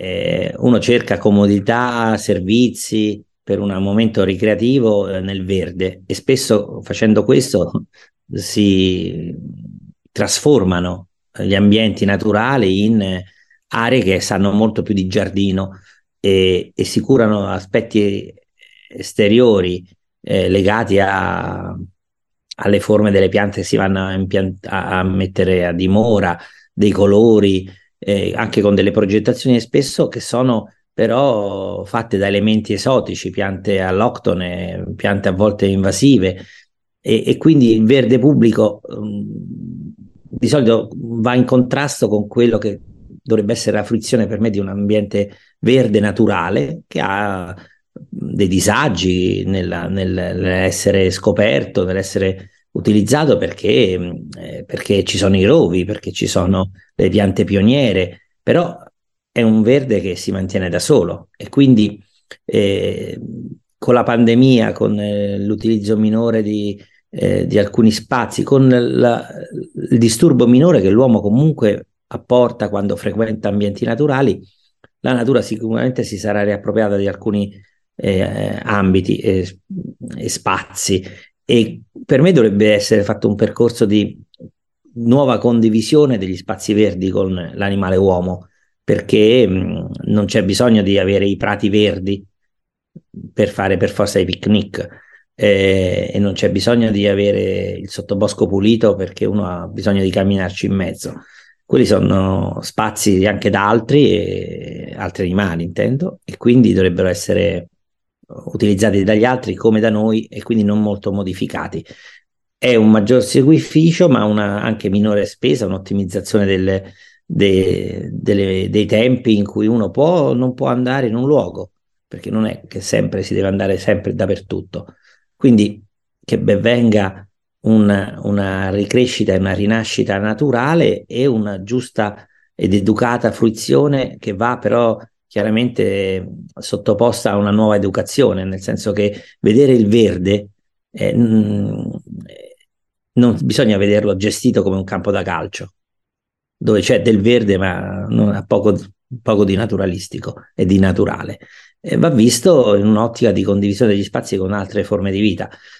eh, uno cerca comodità, servizi per un momento ricreativo eh, nel verde. E spesso facendo questo si trasformano gli ambienti naturali in aree che sanno molto più di giardino e, e si curano aspetti esteriori eh, legati a, alle forme delle piante che si vanno a, impiant- a mettere a dimora, dei colori, eh, anche con delle progettazioni spesso che sono però fatte da elementi esotici, piante alloctone, piante a volte invasive. E, e quindi il verde pubblico um, di solito va in contrasto con quello che dovrebbe essere la fruizione per me di un ambiente verde naturale che ha dei disagi nella, nel, nell'essere scoperto, nell'essere utilizzato perché, eh, perché ci sono i rovi, perché ci sono le piante pioniere, però è un verde che si mantiene da solo. E quindi eh, con la pandemia, con eh, l'utilizzo minore di, eh, di, alcuni spazi, con la, il disturbo minore che l'uomo comunque apporta quando frequenta ambienti naturali, la natura sicuramente si sarà riappropriata di alcuni eh, ambiti e, e spazi e per me dovrebbe essere fatto un percorso di nuova condivisione degli spazi verdi con l'animale uomo, perché mh, non c'è bisogno di avere i prati verdi per fare per forza i picnic eh, e non c'è bisogno di avere il sottobosco pulito perché uno ha bisogno di camminarci in mezzo. Quelli sono spazi anche da altri, e, altri animali, intendo, e quindi dovrebbero essere utilizzati dagli altri come da noi e quindi non molto modificati. È un maggior seguificio, ma una anche minore spesa, un'ottimizzazione delle, de, delle, dei tempi in cui uno può o non può andare in un luogo, perché non è che sempre si deve andare sempre dappertutto. Quindi che ben venga una, una ricrescita e una rinascita naturale e una giusta ed educata fruizione che va però chiaramente sottoposta a una nuova educazione, nel senso che vedere il verde eh, non bisogna vederlo gestito come un campo da calcio, dove c'è del verde ma non ha poco, poco di naturalistico e di naturale. Va visto in un'ottica di condivisione degli spazi con altre forme di vita.